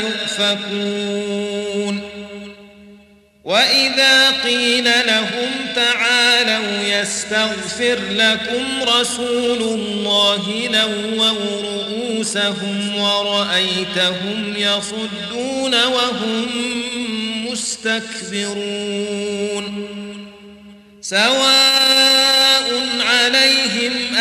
يؤفكون. وإذا قيل لهم تعالوا يستغفر لكم رسول الله لووا رؤوسهم ورأيتهم يصدون وهم مستكبرون. سواء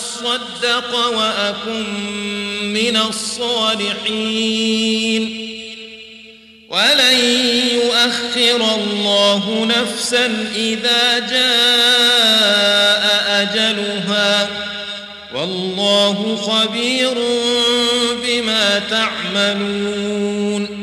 فأصدق وأكن من الصالحين. ولن يؤخر الله نفسا إذا جاء أجلها. والله خبير بما تعملون.